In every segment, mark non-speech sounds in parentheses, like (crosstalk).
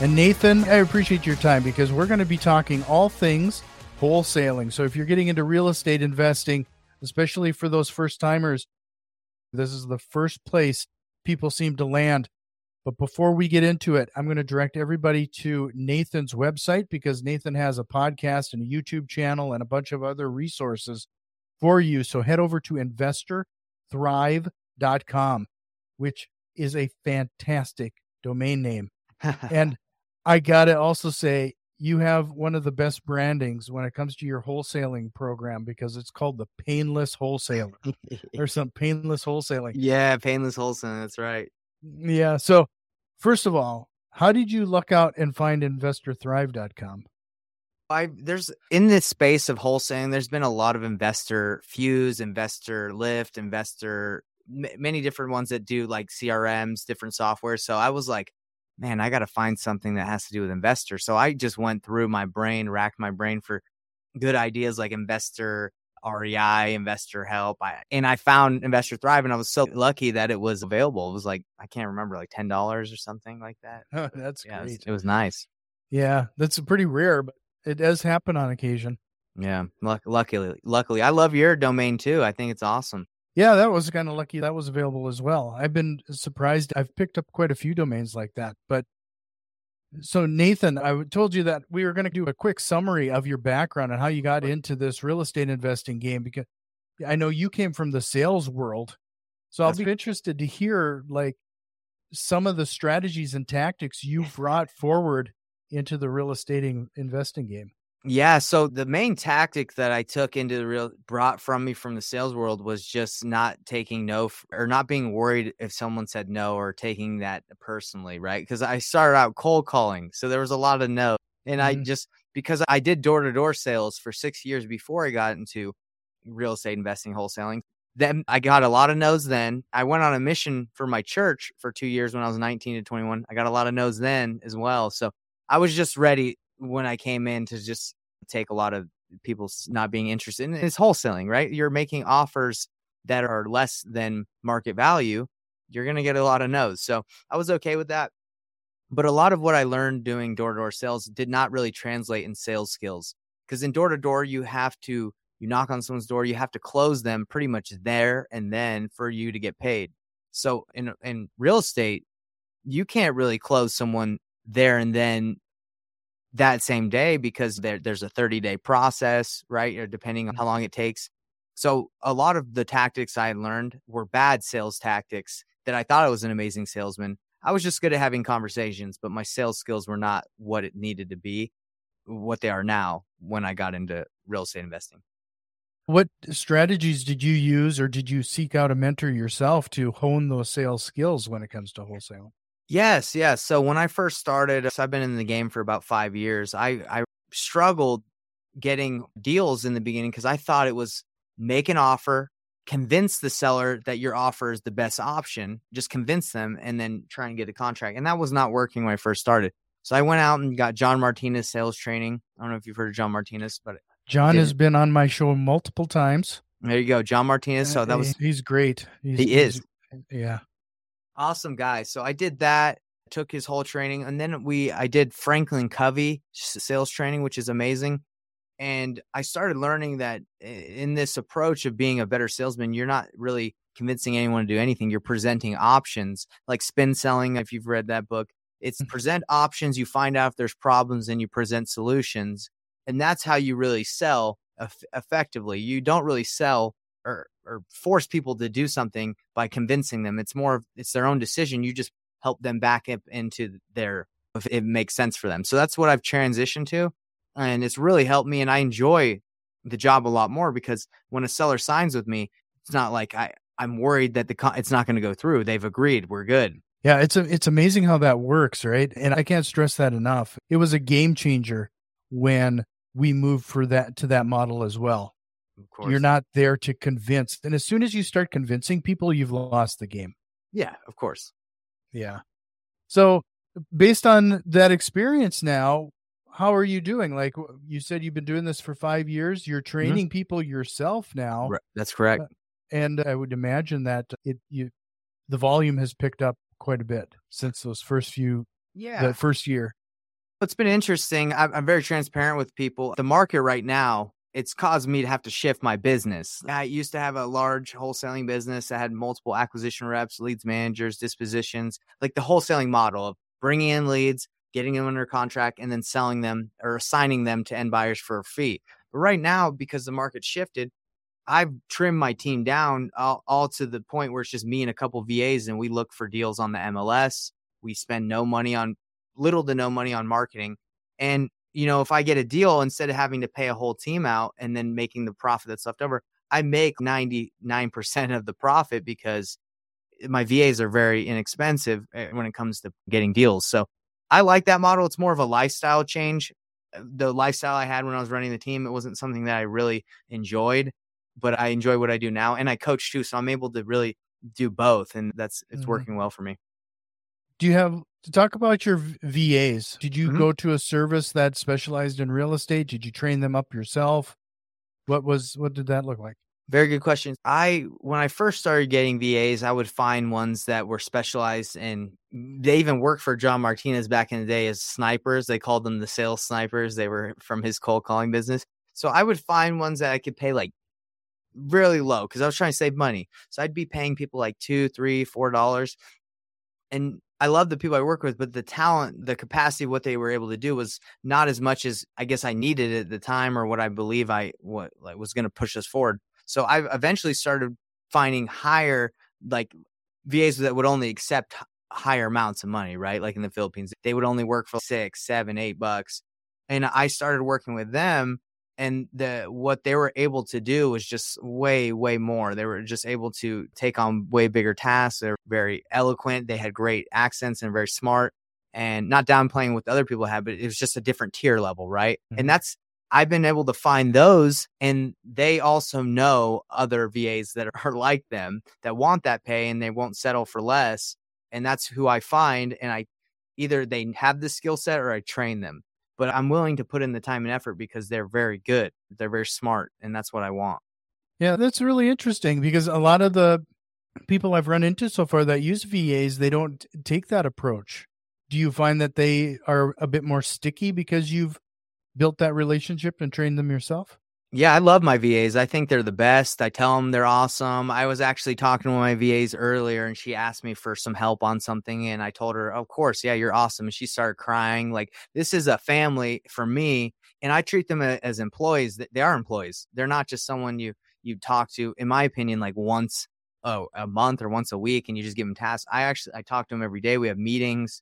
And Nathan, I appreciate your time because we're going to be talking all things wholesaling. So if you're getting into real estate investing, especially for those first timers, this is the first place people seem to land. But before we get into it, I'm going to direct everybody to Nathan's website because Nathan has a podcast and a YouTube channel and a bunch of other resources for you. So head over to investorthrive.com, which is a fantastic domain name. (laughs) and I got to also say, you have one of the best brandings when it comes to your wholesaling program because it's called the Painless Wholesaler or (laughs) some Painless Wholesaling. Yeah, Painless Wholesaling. That's right. Mm, yeah. So, first of all, how did you luck out and find investorthrive.com? I there's in this space of wholesaling, there's been a lot of InvestorFuse, investor lift, investor m- many different ones that do like CRMs, different software. So I was like, man, I got to find something that has to do with investor. So I just went through my brain, racked my brain for good ideas like investor REI, investor help. I, and I found Investor Thrive and I was so lucky that it was available. It was like, I can't remember, like $10 or something like that. Oh, (laughs) that's yeah, great. It was, it was nice. Yeah, that's pretty rare, but it does happen on occasion. Yeah, luck, luckily, luckily, I love your domain too. I think it's awesome. Yeah, that was kind of lucky that was available as well. I've been surprised. I've picked up quite a few domains like that. But so, Nathan, I told you that we were going to do a quick summary of your background and how you got into this real estate investing game because I know you came from the sales world. So, I'll be interested to hear like some of the strategies and tactics you brought forward into the real estate investing game. Yeah. So the main tactic that I took into the real brought from me from the sales world was just not taking no f- or not being worried if someone said no or taking that personally, right? Because I started out cold calling. So there was a lot of no. And I Mhm. just, because I did door to door sales for six years before I got into real estate investing, wholesaling, then I got a lot of no's then. I went on a mission for my church for two years when I was 19 to 21. I got a lot of no's then as well. So I was just ready when I came in to just take a lot of people not being interested in it's wholesaling, right? You're making offers that are less than market value. You're going to get a lot of no's. So I was okay with that. But a lot of what I learned doing door to door sales did not really translate in sales skills because in door to door, you have to, you knock on someone's door, you have to close them pretty much there and then for you to get paid. So in, in real estate, you can't really close someone there and then that same day because there, there's a 30 day process, right? Or depending on mm-hmm. how long it takes. So a lot of the tactics I learned were bad sales tactics that I thought I was an amazing salesman. I was just good at having conversations, but my sales skills were not what it needed to be, what they are now when I got into real estate investing. What strategies did you use, or did you seek out a mentor yourself to hone those sales skills when it comes to wholesale? Yes, yes. So when I first started, uh, so I've been in the game for about five years. I I struggled getting deals in the beginning because I thought it was make an offer, convince the seller that your offer is the best option, just convince them, and then try and get a contract. And that was not working when I first started. So I went out and got John Martinez sales training. I don't know if you've heard of John Martinez, but John has been on my show multiple times. there you go, John Martinez. Uh, so that was he's great. He's, he is yeah. Awesome guy. So I did that, took his whole training, and then we I did Franklin Covey sales training, which is amazing. And I started learning that in this approach of being a better salesman, you're not really convincing anyone to do anything. You're presenting options, like spin selling. If you've read that book, it's Mhm. present options. You find out if there's problems, and you present solutions, and that's how you really sell effectively. You don't really sell or or force people to do something by convincing them. It's more it's their own decision. You just help them back up into their if it makes sense for them. So that's what I've transitioned to, and it's really helped me. And I enjoy the job a lot more because when a seller signs with me, it's not like I I'm worried that the con- it's not going to go through. They've agreed, we're good. Yeah, it's a, it's amazing how that works, right? And I can't stress that enough. It was a game changer when we moved for that to that model as well. Of course. You're not there to convince. And as soon as you start convincing people, you've lost the game. Yeah, of course. Yeah. So, based on that experience now, how are you doing? Like you said, you've been doing this for five years. You're Mm-hmm. training people yourself now, Right. That's correct. and I would imagine that it you the volume has picked up quite a bit since those first few Yeah. that first year. It's been interesting. I'm, I'm very transparent with people. The market right now, it's caused me to have to shift my business. I used to have a large wholesaling business that had multiple acquisition reps, leads managers, dispositions, like the wholesaling model of bringing in leads, getting them under contract, and then selling them or assigning them to end buyers for a fee. But right now, because the market shifted, I've trimmed my team down all, all to the point where it's just me and a couple VAs, and we look for deals on the MLS. We spend no money on little to no money on marketing. And, you know, if I get a deal, instead of having to pay a whole team out and then making the profit that's left over, I make 99% of the profit because my VAs are very inexpensive eh, when it comes to getting deals. So I like that model. It's more of a lifestyle change. Uh, The lifestyle I had when I was running the team, it wasn't something that I really enjoyed, but I enjoy what I do now. And I coach too. So I'm able to really do both. And that's, it's Mhm. working well for me. Do you have to talk about your VAs? Did you Mhm. go to a service that specialized in real estate? Did you train them up yourself? What was what did that look like? Very good question. I when I first started getting VAs, I would find ones that were specialized in they even worked for John Martinez back in the day as snipers. They called them the sales snipers. They were from his cold calling business. So I would find ones that I could pay like really low because I was trying to save money. So I'd be paying people like two, three, four dollars. And I love the people I work with, but the talent, the capacity of what they were able to do was not as much as I guess I needed at the time or what I believe I what like was going to push us forward. So I eventually started finding higher like VAs that would only accept higher amounts of money, right? Like in the Philippines, they would only work for six, seven, eight bucks. And I started working with them and the what they were able to do was just way way more. They were just able to take on way bigger tasks. They're very eloquent. They had great accents and very smart and not downplaying what the other people had but it was just a different tier level right? Mhm. and that's i've been able to find those and they also know other vas that are (laughs) like them that want that pay and they won't settle for less and that's who i find and i either they have the skill set or i train them but I'm willing to put in the time and effort because they're very good. They're very smart, and that's what I want. Yeah, that's really interesting because a lot of the people I've run into so far that use VAs, they don't take that approach. Do you find that they are a bit more sticky because you've built that relationship and trained them yourself? Yeah, I love my VAs. I think they're the best. I tell them they're awesome. I was actually talking to one of my VAs earlier and she asked me for some help on something. And I told her, Of course, yeah, you're awesome. And she started crying. Like, this is a family for me. And I treat them as employees. They are employees. They're not just someone you you talk to, in my opinion, like once oh, a month or once a week and you just give them tasks. I actually I talk to them every day. We have meetings.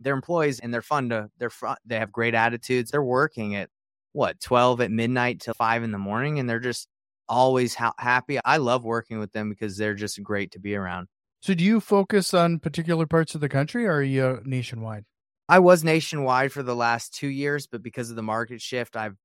They're employees and they're fun to they're fun. They have great attitudes. They're working at what 12 at midnight till 5 in the morning and they're just always ha- happy. I love working with them because they're just great to be around. So, do you focus on particular parts of the country or are you uh, nationwide? i was nationwide for the last two years but because of the market shift i've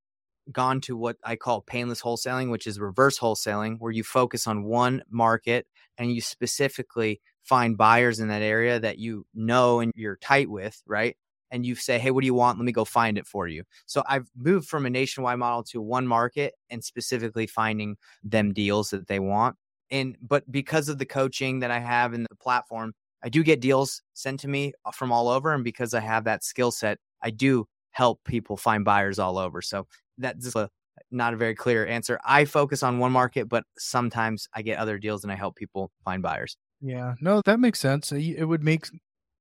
gone to what i call painless wholesaling which is reverse wholesaling where you focus on one market and you specifically find buyers in that area that you know and you're tight with right and you say, Hey, what do you want? Let me go find it for you. So I've moved from a nationwide model to one market and specifically finding them deals that they want. And, but because of the coaching that I have in the platform, I do get deals sent to me uh, from all over. And because I have that skill set, I do help people find buyers all over. So that's a, not a very clear answer. I focus on one market, but sometimes I get other deals and I help people find buyers. Yeah, no, that makes sense. It would make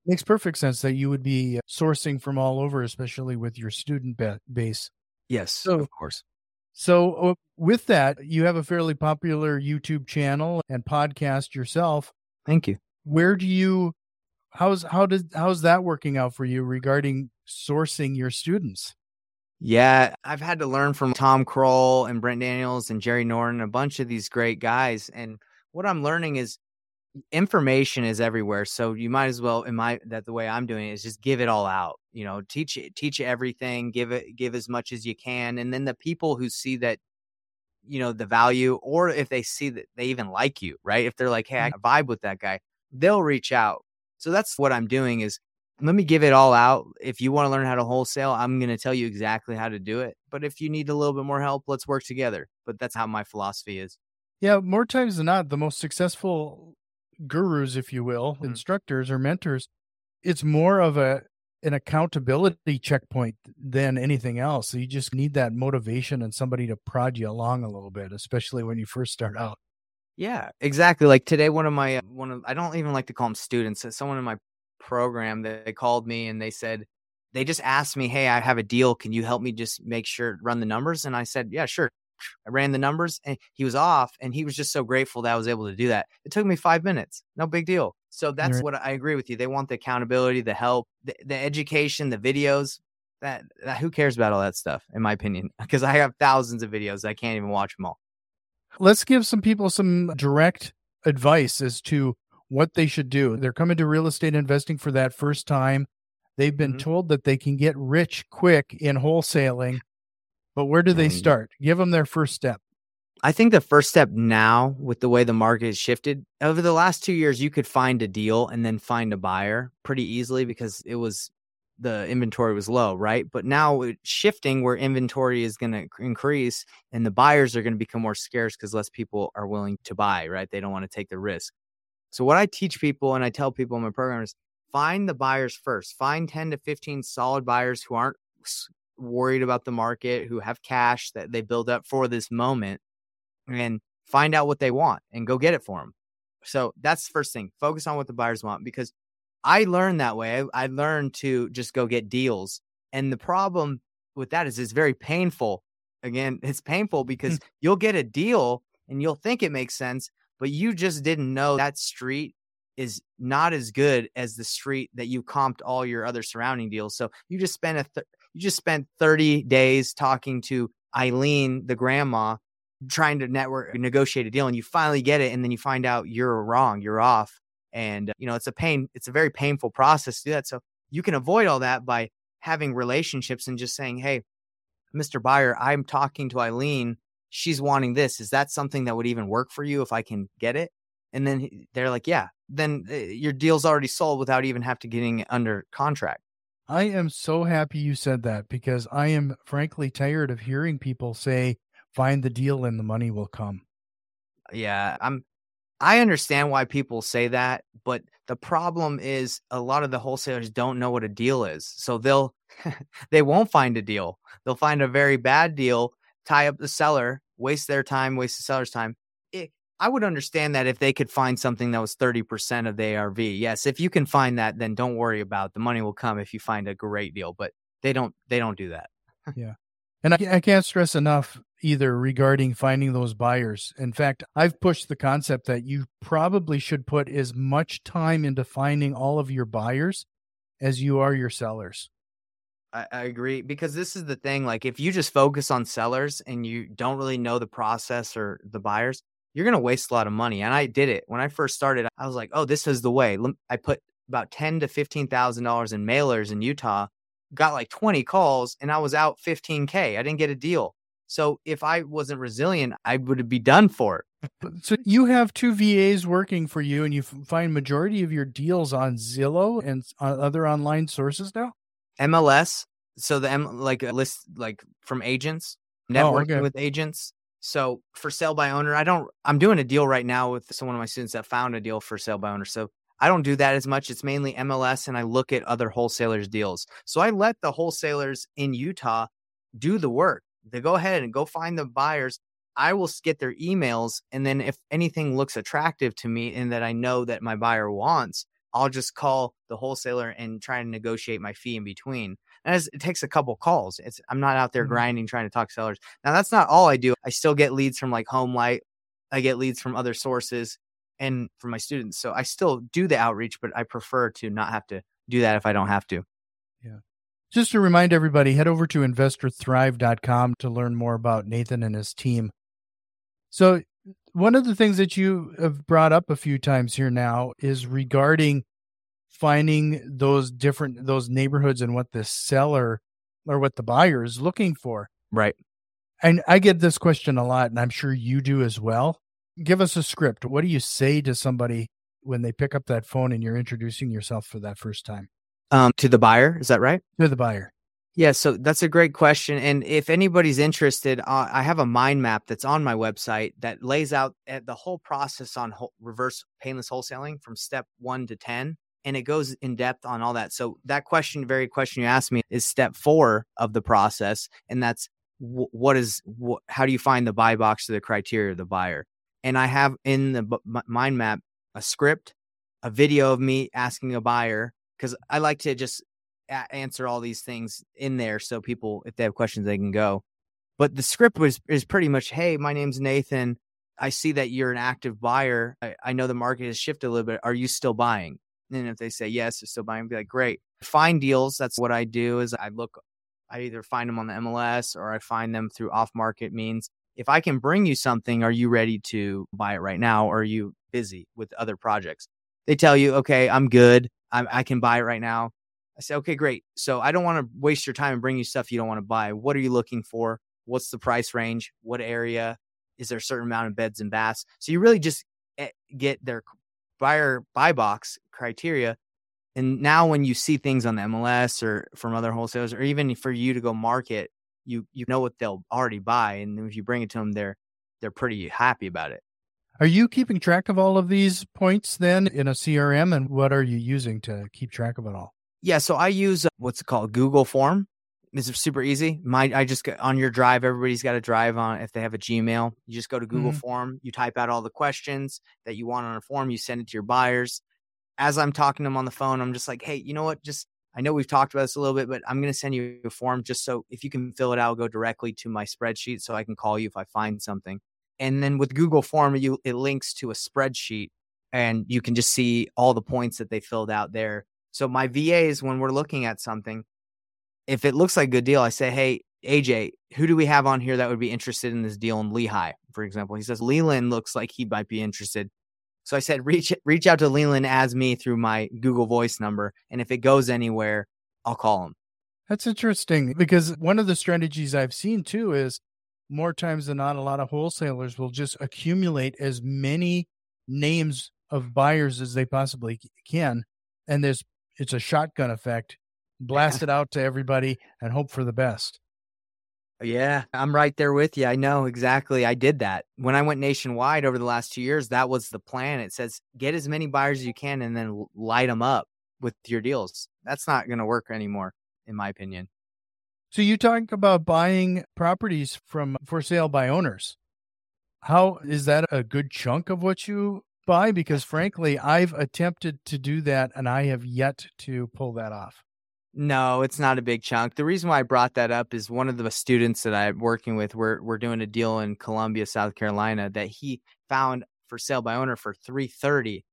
makes perfect sense that you would be sourcing from all over, especially with your student ba- base. Yes, So- of course. So, uh, with that, you have a fairly popular YouTube channel and podcast yourself. Thank you. Where do you how's how does how's that working out for you regarding sourcing your students? Yeah, I've had to learn from Tom Krol and Brent Daniels and Jerry Norton, a bunch of these great guys. And what I'm learning is information is everywhere. So you might as well, in my that the way I'm doing it is just give it all out. You know, teach it teach everything, give it give as much as you can, and then the people who see that you know the value or if they see that they even like you right if they're like hey i mm-hmm. vibe with that guy they'll reach out so that's what i'm doing is let me give it all out if you want to learn how to wholesale i'm going to tell you exactly how to do it but if you need a little bit more help let's work together but that's how my philosophy is yeah more times than not the most successful gurus if you will mm-hmm. instructors or mentors it's more of a an accountability checkpoint than anything else. So you just need that motivation and somebody to prod you along a little bit, especially when you first start out. Yeah, exactly. Like today, one of my one of I don't even like to call them students. Someone in my program they called me and they said they just asked me, "Hey, I have a deal. Can you help me just make sure run the numbers?" And I said, "Yeah, sure." I ran the numbers and he was off and he was just so grateful that I was able to do that. It took me 5 minutes. No big deal. So that's right. what I agree with you. They want the accountability, the help, the, the education, the videos. That, that, who cares about all that stuff, in my opinion? (laughs) Because I have thousands of videos. I can't even watch them all. Let's give some people some direct advice as to what they should do. They're coming to real estate investing for that first time. They've been mm-hmm. told that they can get rich quick in wholesaling, but where do they mm-hmm. start? Give them their first step. I think the first step now, with the way the market has shifted over the last two years, you could find a deal and then find a buyer pretty easily because it was the inventory was low, right? But now it's shifting where inventory is going to increase and the buyers are going to become more scarce because less people are willing to buy, right? They don't want to take the risk. So, what I teach people and I tell people in my program is find the buyers first. Find 10 to 15 solid buyers who aren't worried about the market, who have cash that they build up for this moment and find out what they want and go get it for them. So that's the first thing. Focus on what the buyers want because I learned that way. I, I learned to just go get deals. And the problem with that is it's very painful. Again, (laughs) it's painful because hmm. you'll get a deal and you'll think it makes sense, but you just didn't know that street is not as good as the street that you comped all your other surrounding deals. So you just spent a th- you just spent 30 days talking to Eileen, the grandma, trying to network negotiate a deal and you finally get it and then you find out you're wrong you're off and you know it's a pain it's a very painful process to do that. So you can avoid all that by having relationships and just saying hey mr buyer i'm talking to eileen. She's wanting this. Is that something that would even work for you if i can get it? And then they're like yeah. Then eh, your deal's already sold without even have to getting under contract i am so happy you said that because i am frankly tired of hearing people say find the deal and the money will come. Yeah, I'm I understand why people say that, but the problem is a lot of the wholesalers don't know what a deal is. So they'll (laughs) they won't find a deal. They'll find a very bad deal, tie up the seller, waste their time, waste the seller's time. I would understand that if they could find something that was 30% of the ARV. Yes, if you can find that, then don't worry about it. the money will come if you find a great deal, but they don't they don't do that. (laughs) yeah. And I, I can't stress enough either regarding finding those buyers. In fact, I've pushed the concept that you probably should put as much time into finding all of your buyers as you are your sellers. I, I agree because this is the thing. Like, if you just focus on sellers and you don't really know the process or the buyers, you're going to waste a lot of money. And I did it when I first started. I was like, oh, this is the way. I put about ten to fifteen thousand dollars in mailers in Utah got like 20 calls and I was out 15K. I didn't get a deal. So if I wasn't resilient, I would be done for it. Uh, so you have two VAs working for you and you find majority of your deals on Zillow and uh, other online sources now? MLS. So the M like a list like from agents, oh, networking oh, okay. with agents. So for sale by owner, I don't I'm doing a deal right now with someone of my students that found a deal for sale by owner. So I don't do that as much. It's mainly MLS and I look at other wholesalers' deals. So I let the wholesalers in Utah do the work. They go ahead and go find the buyers. I will get their emails. And then if anything looks attractive to me and that I know that my buyer wants, I'll just call the wholesaler and try and negotiate my fee in between. And it takes a couple calls. It's I'm not out there mm-hmm. grinding trying to talk sellers. Now that's not all I do. I still get leads from like Home HomeLight. I get leads from other sources and for my students. So I still do the outreach, but I prefer to not have to do that if I don't have to. Yeah. Just to remind everybody, head over to investorthrive.com to learn more about Nathan and his team. So One of the things that you have brought up a few times here now is regarding finding those different those neighborhoods and what the seller or what the buyer is looking for. Right. And I get this question a lot, and I'm sure you do as well. Give us a script. What do you say to somebody when they pick up that phone and you're introducing yourself for that first time? Um, to the buyer, is that right? To the buyer. Yeah, so that's a great question. And if anybody's interested, uh, I have a mind map that's on my website that lays out uh, the whole process on ho- reverse painless wholesaling from step one to 10. And it goes in depth on all that. So, that question, very question you asked me, is step four of the process. And that's what is, how do you find the buy box to the criteria of the buyer? And I have in the b- mind map a script, a video of me asking a buyer, because I like to just a- answer all these things in there so people if they have questions they can go but the script was is pretty much hey my name's nathan i see that you're an active buyer i, I know the market has shifted a little bit are you still buying and if they say yes they're still buying I'd be like great find deals that's what i do is i look i either find them on the mls or i find them through off market means if i can bring you something are you ready to buy it right now or are you busy with other projects they tell you okay i'm good I, I can buy it right now I say, okay, great. So I don't want to waste your time and bring you stuff you don't want to buy. What are you looking for? What's the price range? What area? Is there a certain amount of beds and baths? So you really just eh, get their buyer buy box criteria. And now when you see things on the MLS or from other wholesalers, or even for you to go market, you you know what they'll already buy, and if you bring it to them, they're they're pretty happy about it. Are you keeping track of all of these points then in a CRM, and what are you using to keep track of it all? Yeah, so I use uh, what's it called Google Form. It's super easy. My I just on your drive. Everybody's got a drive on. If they have a Gmail, you just go to Google mm-hmm. Form. You type out all the questions that you want on a form. You send it to your buyers. As I'm talking to them on the phone, I'm just like, hey, you know what? Just I know we've talked about this a little bit, but I'm going to send you a form just so if you can fill it out, go directly to my spreadsheet so I can call you if I find something. And then with Google Form, you it links to a spreadsheet, and you can just see all the points that they filled out there so my VAs, when we're looking at something, if it looks like a good deal, I say, hey, AJ, who do we have on here that would be interested in this deal in Lehi, for example? He says Leland looks like he might be interested. So I said, reach reach out to Leland as me through my Google Voice number, and if it goes anywhere, I'll call him. That's interesting because one of the strategies I've seen too is more times than not, a lot of wholesalers will just accumulate as many names of buyers as they possibly can, and there's it's a shotgun effect. Blast it out to everybody and hope for the best. Yeah, I'm right there with you. I know exactly. I did that. When I went nationwide over the last two years, that was the plan. It says get as many buyers as you can and then light them up with your deals. That's not going to work anymore, in my opinion. So you talk about buying properties from for sale by owners. How is that a good chunk of what you buy? because (laughs) frankly, I've attempted to do that and I have yet to pull that off. No, it's not a big chunk. The reason why I brought that up is one of the students that I'm working with, we're we're doing a deal in Columbia, South Carolina, that he found for sale by owner for 330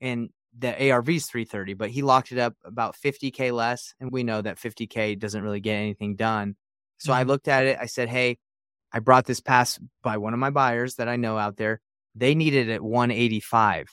and the ARV is 330, but he locked it up about 50k less, and we know that 50k doesn't really get anything done. So mm-hmm. I looked at it. I said, "Hey, I brought this pass by one of my buyers that I know out there. They needed it 185.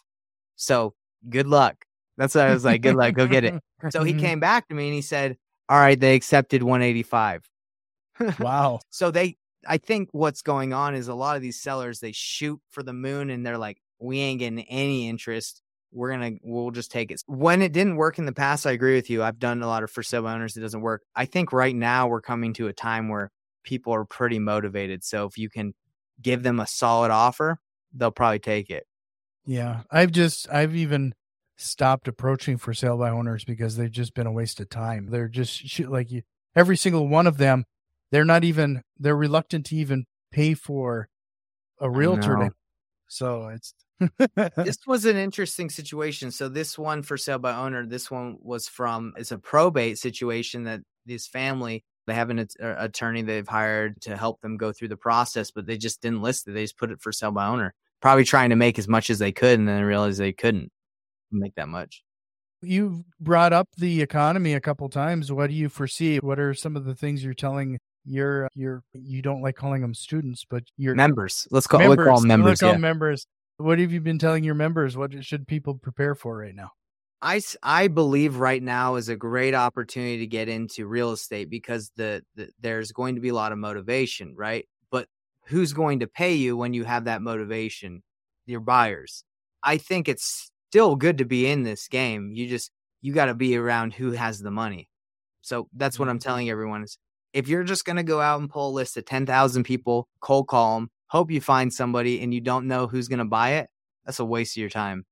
So good luck. That's what I was like. Good luck. Go get it. (laughs) So he mm-hmm. came back to me and he said, All right, they accepted 185. (laughs) wow. so they, I think what's going on is a lot of these sellers, they shoot for the moon and they're like, We ain't getting any interest. We're going to, we'll just take it. When it didn't work in the past, I agree with you. I've done a lot of for sale owners. It doesn't work. I think right now we're coming to a time where people are pretty motivated. So if you can give them a solid offer, they'll probably take it. Yeah, I've just I've even stopped approaching for sale by owners because they've just been a waste of time. They're just like you, every single one of them. They're not even they're reluctant to even pay for a realtor. so it's this (laughs) was an interesting situation. So this one for sale by owner, this one was from it's a probate situation that this family they have an uh, attorney they've hired to help them go through the process, but they just didn't list it. They just put it for sale by owner, probably trying to make as much as they could, and then realized they couldn't make that much. You've brought up the economy a couple times. What do you foresee? What are some of the things you're telling your your you're don't like calling them students, but you're members. Let's call members. we'll call them members. Let's call yeah. members. What have you been telling your members? What should people prepare for right now? I, I believe right now is a great opportunity to get into real estate because the, the there's going to be a lot of motivation, right? But who's going to pay you when you have that motivation? Your buyers. I think it's still good to be in this game. You just you got to be around who has the money. So that's what I'm mm-hmm. telling everyone is if you're just going to go out and pull a list of 10,000 people, cold call them, hope you find somebody and you don't know who's going to buy it, that's a waste of your time.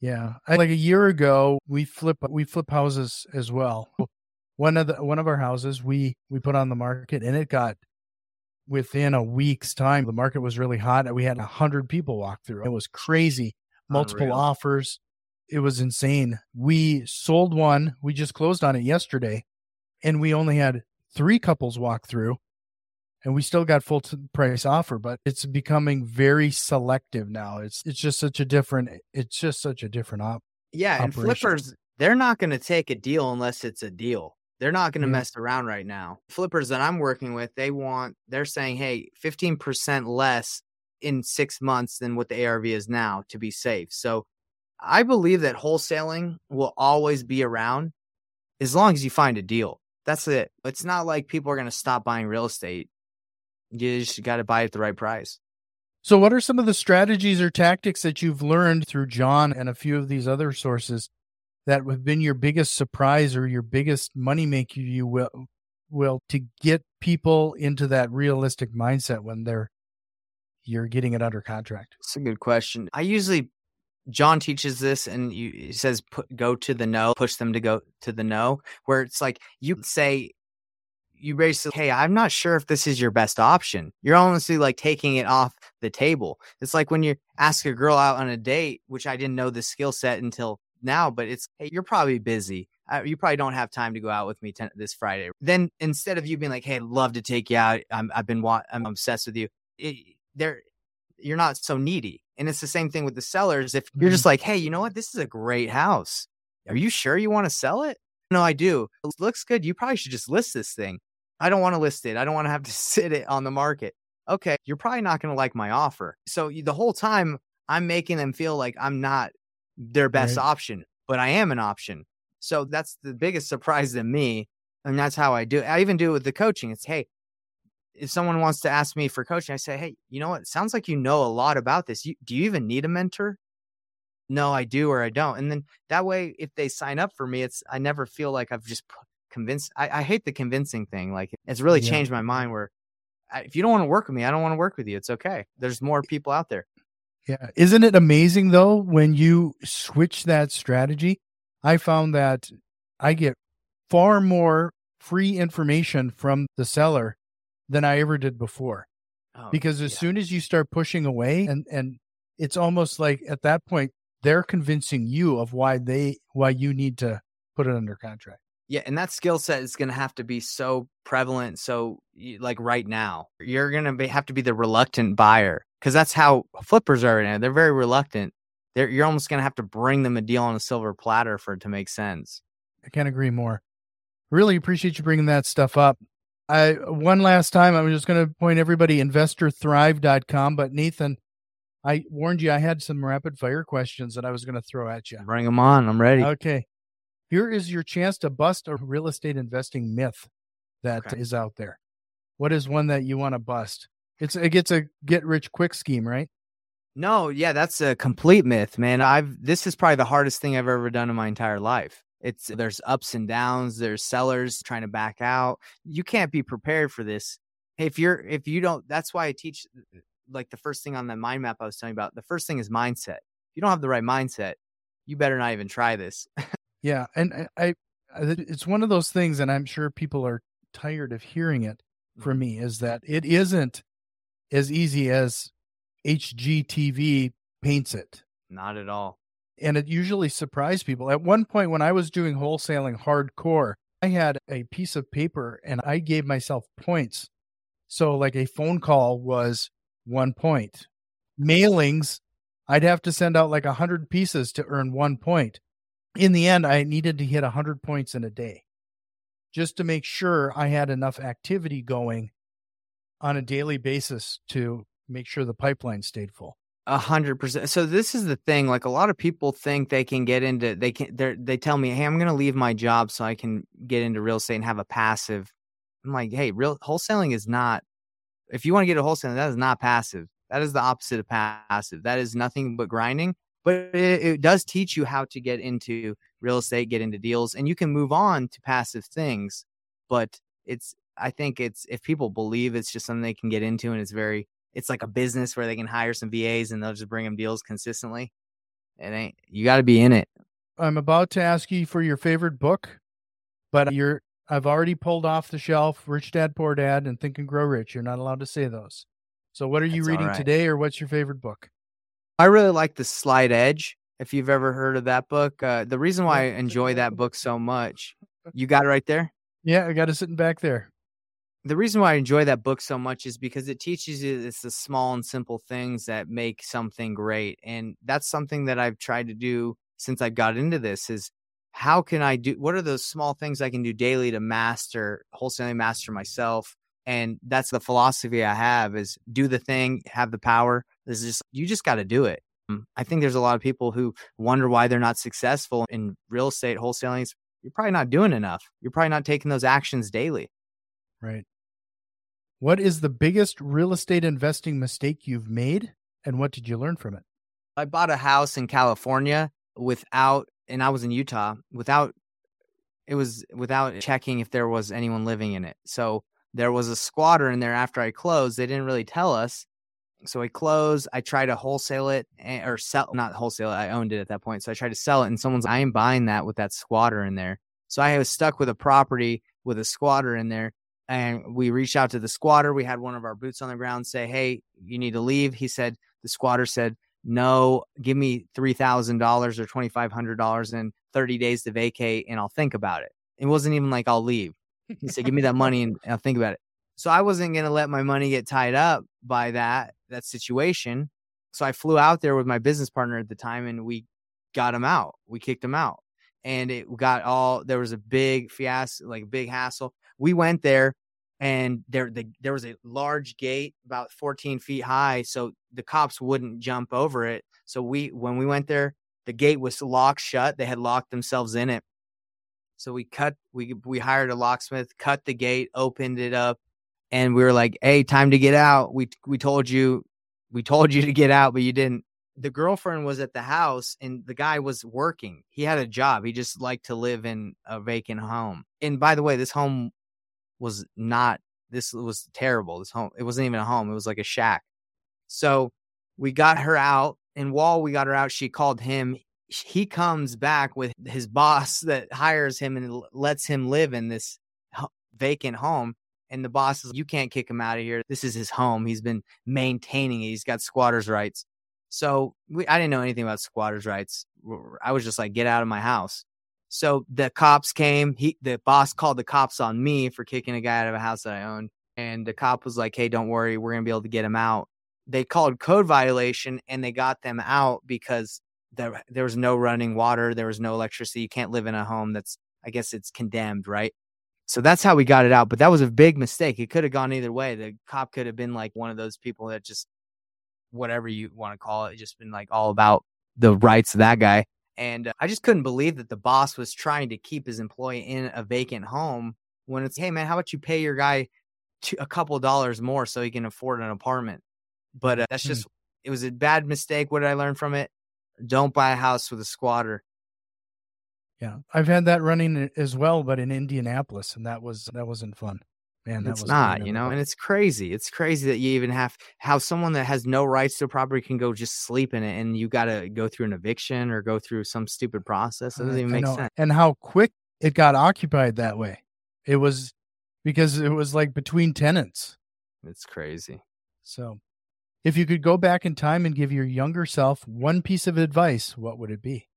Yeah, I, like a year ago, we flip we flip houses as well. One of the one of our houses we we put on the market, and it got within a week's time. The market was really hot. We had a hundred people walk through. It was crazy. Multiple Unreal. offers. It was insane. We sold one. We just closed on it yesterday, and we only had three couples walk through, and we still got full t- price offer. But it's becoming very selective now. It's it's just such a different. It's just such a different op. Yeah, and flippers, they're not going to take a deal unless it's a deal. They're not going to Yeah. mess around right now. Flippers that I'm working with, they want, they're saying, hey, 15% less in six months than what the ARV is now to be safe. So I believe that wholesaling will always be around as long as you find a deal. That's it. It's not like people are going to stop buying real estate. You just got to buy at the right price. So, what are some of the strategies or tactics that you've learned through John and a few of these other sources that have been your biggest surprise or your biggest moneymaker? You will will to get people into that realistic mindset when they're you're getting it under contract. It's a good question. I usually John teaches this and he says put go to the no, push them to go to the no, where it's like you say you basically, hey, I'm not sure if this is your best option. You're honestly like taking it off the table. It's like when you ask a girl out on a date, which I didn't know the skill set until now, but it's hey, you're probably busy. Uh, you probably don't have time to go out with me ten- this Friday. Then instead of you being like, hey, I'd love to take you out, I'm, I've been wa- I'm obsessed with you. It, they're you're not so needy. And it's the same thing with the sellers. If you're just mm-hmm. like, hey, you know what? This is a great house. Are you sure you want to sell it? No, I do. It looks good. You probably should just list this thing. I don't want to list it. I don't want to have to (laughs) sit it on the market. Okay, you're probably not going to like my offer. So the whole time I'm making them feel like I'm not their best Right. option, but I am an option. So that's the biggest surprise to me. And that's how I do it. I even do it with the coaching. It's, hey, if someone wants to ask me for coaching, I say, hey, you know what? It sounds like you know a lot about this. You, do you even need a mentor? No, I do or I don't. And then that way, if they sign up for me, it's I never feel like I've just convinced. I, I hate the convincing thing. Like it's really Yeah. changed my mind. Where I, if you don't want to work with me, I don't want to work with you. It's okay. There's more people out there. Yeah. Isn't it amazing though when you switch that strategy? I found that I get far more free information from the seller than I ever did before. Oh, Because as yeah. soon as you start pushing away and and it's almost like at that point they're convincing you of why they why you need to put it under contract. Yeah, and that skill set is going to have to be so prevalent. So, like right now, you're going to have to be the reluctant buyer because that's how flippers are now. They're very reluctant. They're, you're almost going to have to bring them a deal on a silver platter for it to make sense. I can't agree more. Really appreciate you bringing that stuff up. I one last time I'm just going to point everybody investorthrive.com but Nathan I warned you I had some rapid fire questions that I was going to throw at you. Bring them on. I'm ready. Okay. Here is your chance to bust a real estate investing myth that is Okay. out there. What is one that you want to bust? It's it gets a get rich quick scheme, right? No, yeah, that's a complete myth, man. I've this is probably the hardest thing I've ever done in my entire life. It's there's ups and downs, there's sellers trying to back out. You can't be prepared for this. If you're if you don't that's why I teach uh, uh, like the first thing on the mind map I was telling you about. The first thing is mindset. If you don't have the right mindset, you better not even try this. Yeah, and uh, I, I I- it's one of those things, and I'm sure people are tired of hearing it mm-hmm. from me. Is that it isn't as easy as HGTV paints it, not at all. And it usually surprised people. At one point, when I was doing wholesaling hardcore, I had a piece of paper, and I gave myself points. So, like a phone call was one point. Mailings, I'd have to send out like a hundred pieces to earn one point in the end, I needed to hit 100 points in a day just to make sure I had enough activity going on a daily basis to make sure the pipeline stayed full. A hundred percent. So this is the thing. Like a lot of people think they can get into they can they they tell me, Hey, I'm gonna leave my job so I can get into real estate and have a passive. I'm like, hey, real wholesaling is not if you want to get a wholesaling, that is not passive. That is the opposite of passive. That is nothing but grinding. But it, it does teach you how to get into real estate, get into deals, and you can move on to passive things. But it's I think it's if people believe it's just something they can get into and it's very it's like a business where they can hire some VAs and they'll just bring them deals consistently. It ain't you got to be in it. I'm about to ask you for your favorite book, but you're I've already pulled off the shelf Rich Dad Poor Dad and Think and Grow Rich. You're not allowed to say those. So what are you That's reading right. today or what's your favorite book? I really like the Slight Edge. If you've ever heard of that book, uh, the reason why I enjoy that book so much, (laughs) you got it right there. Yeah, I got it sitting back there. The reason why I enjoy that book so much is because it teaches you it's the small and simple things that make something great. And that's something that I've tried to do since I got into this is how can I do what are those small things I can do daily to master wholesaling master myself? And that's the philosophy I have is do the thing, have the power. This is just you just got to do it. Mm, I think there's a lot of people who wonder why they're not successful in real estate wholesaling. You're probably not doing enough. You're probably not taking those actions daily. Right. What is the biggest real estate investing mistake you've made and what did you learn from it? I bought a house in California without, and I was in Utah without, it was without checking if there was anyone living in it. So there was a squatter in there after I closed. They didn't really tell us. So I closed. I tried to wholesale it eh, or sell, not wholesale it. I owned it at that point. So I tried to sell it, and someone's, I am buying that with that squatter in there. So I was stuck with a property with a squatter in there. And we reached out to the squatter. We had one of our boots on the ground say, Hey, you need to leave. He said, The squatter said, No, give me $3,000 or $2,500 in 30 days to vacate and I'll think about it. It wasn't even like I'll leave. He said, Give me that money and I'll think about it. So I wasn't going to let my money get tied up by that, that situation. So I flew out there with my business partner at the time and we got him out. We kicked him out. And it got all, there was a big fiasco, like a big hassle. We went there and there the, there was a large gate about 14 feet high so the cops wouldn't jump over it. So we when we went there the gate was locked shut. They had locked themselves in it. So we cut we we hired a locksmith cut the gate opened it up and we were like hey time to get out. We we told you we told you to get out but you didn't. The girlfriend was at the house and the guy was working. He had a job. He just liked to live in a vacant home. And by the way this home was not this was terrible this home it wasn't even a home it was like a shack. So we got her out and while we got her out she called him he comes back with his boss (laughs) that hires him and lets him live in this vacant home and the boss is you can't kick him out of here. This is his home. He's been maintaining it. He's got squatters rights. So we, i didn't know anything about squatters rights. I was just like get out of my house so the cops came. He the boss called the cops on me for kicking a guy out of a house that I owned. And the cop was like, Hey, don't worry, we're gonna be able to get him out. They called code violation and they got them out because there there was no running water, there was no electricity. You can't live in a home that's I guess it's condemned, right? So that's how we got it out. But that was a big mistake. It could have gone either way. The cop could have been like one of those people that just whatever you want to call it, just been like all about the rights of that guy. And uh, I just couldn't believe that the boss was trying to keep his employee in a vacant home when it's, hey, man, how about you pay your guy a couple dollars more so he can afford an apartment? But uh, that's just, mm. it was a bad mistake. What did I learn from it? Don't buy a house with a squatter. Yeah. I've had that running as well, but in Indianapolis, and that was, that wasn't fun. Man, it's not, you know, and it's crazy. It's crazy that you even have how someone that has no rights to a property can go just sleep in it, and you got to go through an eviction or go through some stupid process. It doesn't even make sense. And how quick it got occupied that way. It was because it was like between tenants. It's crazy. So, if you could go back in time and give your younger self one piece of advice, what would it be?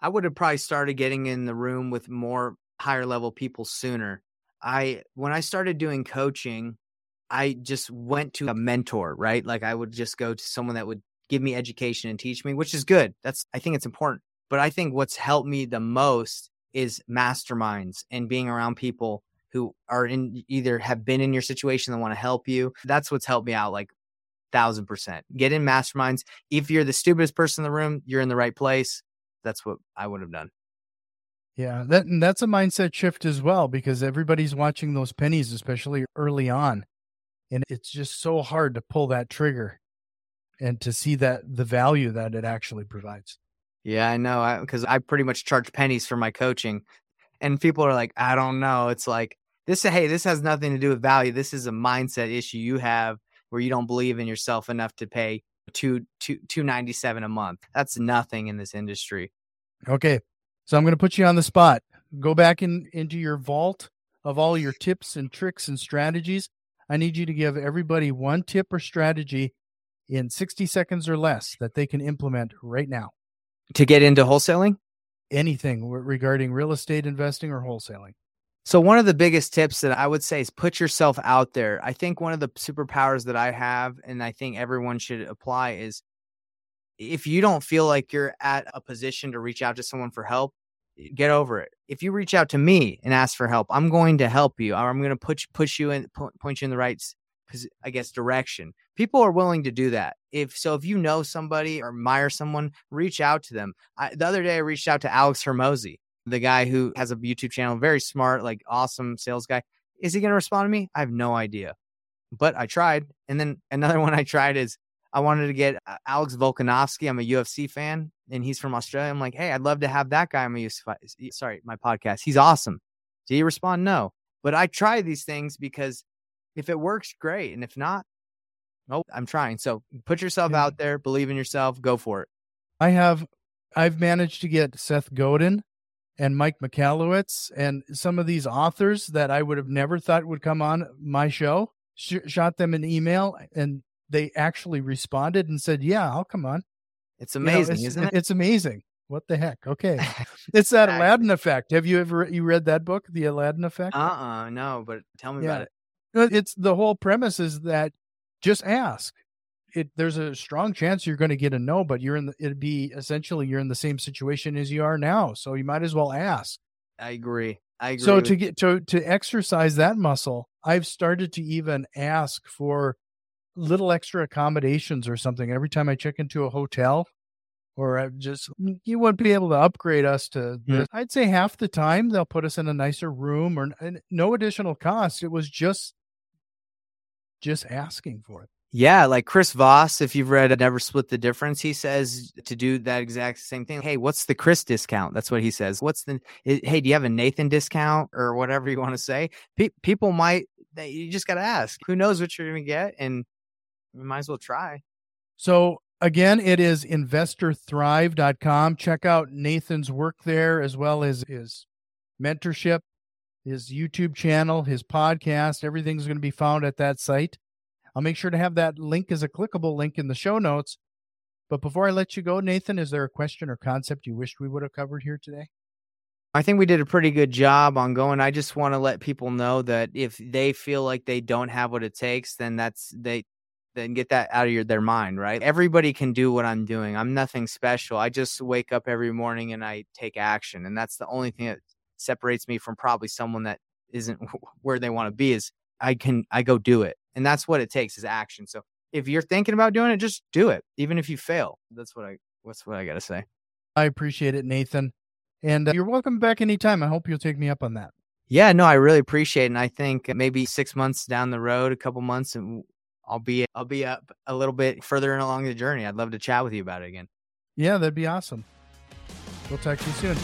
I would have probably started getting in the room with more higher level people sooner. I when I started doing coaching, I just went to a mentor, right? Like I would just go to someone that would give me education and teach me, which is good. That's I think it's important. But I think what's helped me the most is masterminds and being around people who are in either have been in your situation and want to help you. That's what's helped me out like thousand percent. Get in masterminds. If you're the stupidest person in the room, you're in the right place. That's what I would have done. Yeah, that and that's a mindset shift as well because everybody's watching those pennies, especially early on, and it's just so hard to pull that trigger and to see that the value that it actually provides. Yeah, I know. Because I, I, pretty much charge pennies for my coaching, and people are like, "I don't know." It's like this. Hey, this has nothing to do with value. This is a mindset issue you have where you don't believe in yourself enough to pay two two two ninety seven a month. That's nothing in this industry. Okay, so I'm going to put you on the spot. Go back in into your vault of all your tips and tricks and strategies. I need you to give everybody one tip or strategy in 60 seconds or less that they can implement right now. To get into wholesaling? Anything regarding real estate investing or wholesaling. So, one of the biggest tips that I would say is put yourself out there. I think one of the superpowers that I have, and I think everyone should apply, is if you don't feel like you're at a position to reach out to someone for help, get over it. If you reach out to me and ask for help, I'm going to help you. I'm going to push push you and point you in the right, I guess, direction. People are willing to do that. If so, if you know somebody or admire someone, reach out to them. I, the other day, I reached out to Alex Hormozi, the guy who has a YouTube channel, very smart, like awesome sales guy. Is he going to respond to me? I have no idea, but I tried. And then another (laughs) one I tried is I wanted to get uh, Alex Volkanovski. I'm a UFC fan and he's from Australia. I'm like, hey, I'd love to have that guy on my UFC, sorry, my podcast. He's awesome. Did he respond? No. But I try these things because if it works, great. And if not, oh, I'm trying. So put yourself yeah. out there, believe in yourself, go for it. I have, I've managed to get Seth Godin and Mike Michalowicz and some of these authors that I would have never thought would come on my show. Sh- shot them an email and they actually responded and said, "Yeah, I'll come on." It's amazing, you know, it's, isn't it? It's amazing. What the heck? Okay, (laughs) it's that Aladdin effect. Have you ever you read that book, The Aladdin Effect? Uh uh no. But tell me yeah. about it. It's the whole premise is that just ask. It there's a strong chance you're going to get a no, but you're in the it'd be essentially you're in the same situation as you are now, so you might as well ask. I agree. I agree. So to get to to exercise that muscle, I've started to even ask for little extra accommodations or something every time I check into a hotel or I just you wouldn't be able to upgrade us to mm. I'd say half the time they'll put us in a nicer room or no additional cost. It was just just asking for it. Yeah, like Chris Voss, if you've read Never Split the Difference, he says to do that exact same thing. Hey, what's the Chris discount? That's what he says. What's the, hey, do you have a Nathan discount or whatever you want to say? Pe- people might, you just got to ask. Who knows what you're going to get? And we might as well try. So again, it is investorthrive.com. Check out Nathan's work there as well as his mentorship, his YouTube channel, his podcast. Everything's going to be found at that site. I'll make sure to have that link as a clickable link in the show notes. But before I let you go, Nathan, is there a question or concept you wished we would have covered here today? I think we did a pretty good job on going. I just want to let people know that if they feel like they don't have what it takes, then that's they then get that out of your their mind, right? Everybody can do what I'm doing. I'm nothing special. I just wake up every morning and I take action, and that's the only thing that separates me from probably someone that isn't (laughs) where they want to be. Is I can I go do it, and that's what it takes is action. So if you're thinking about doing it, just do it, even if you fail. That's what I that's what I got to say. I appreciate it, Nathan, and uh, you're welcome back anytime. I hope you'll take me up on that. Yeah, no, I really appreciate it. And I think maybe six months down the road, a couple months, and I'll be I'll be up a little bit further along the journey. I'd love to chat with you about it again. Yeah, that'd be awesome. We'll talk to you soon.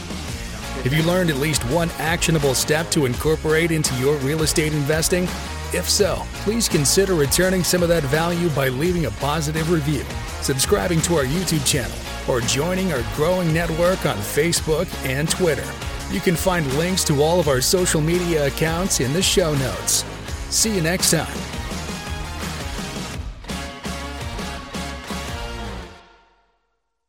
Have you learned at least one actionable step to incorporate into your real estate investing? If so, please consider returning some of that value by leaving a positive review, subscribing to our YouTube channel, or joining our growing network on Facebook and Twitter. You can find links to all of our social media accounts in the show notes. See you next time.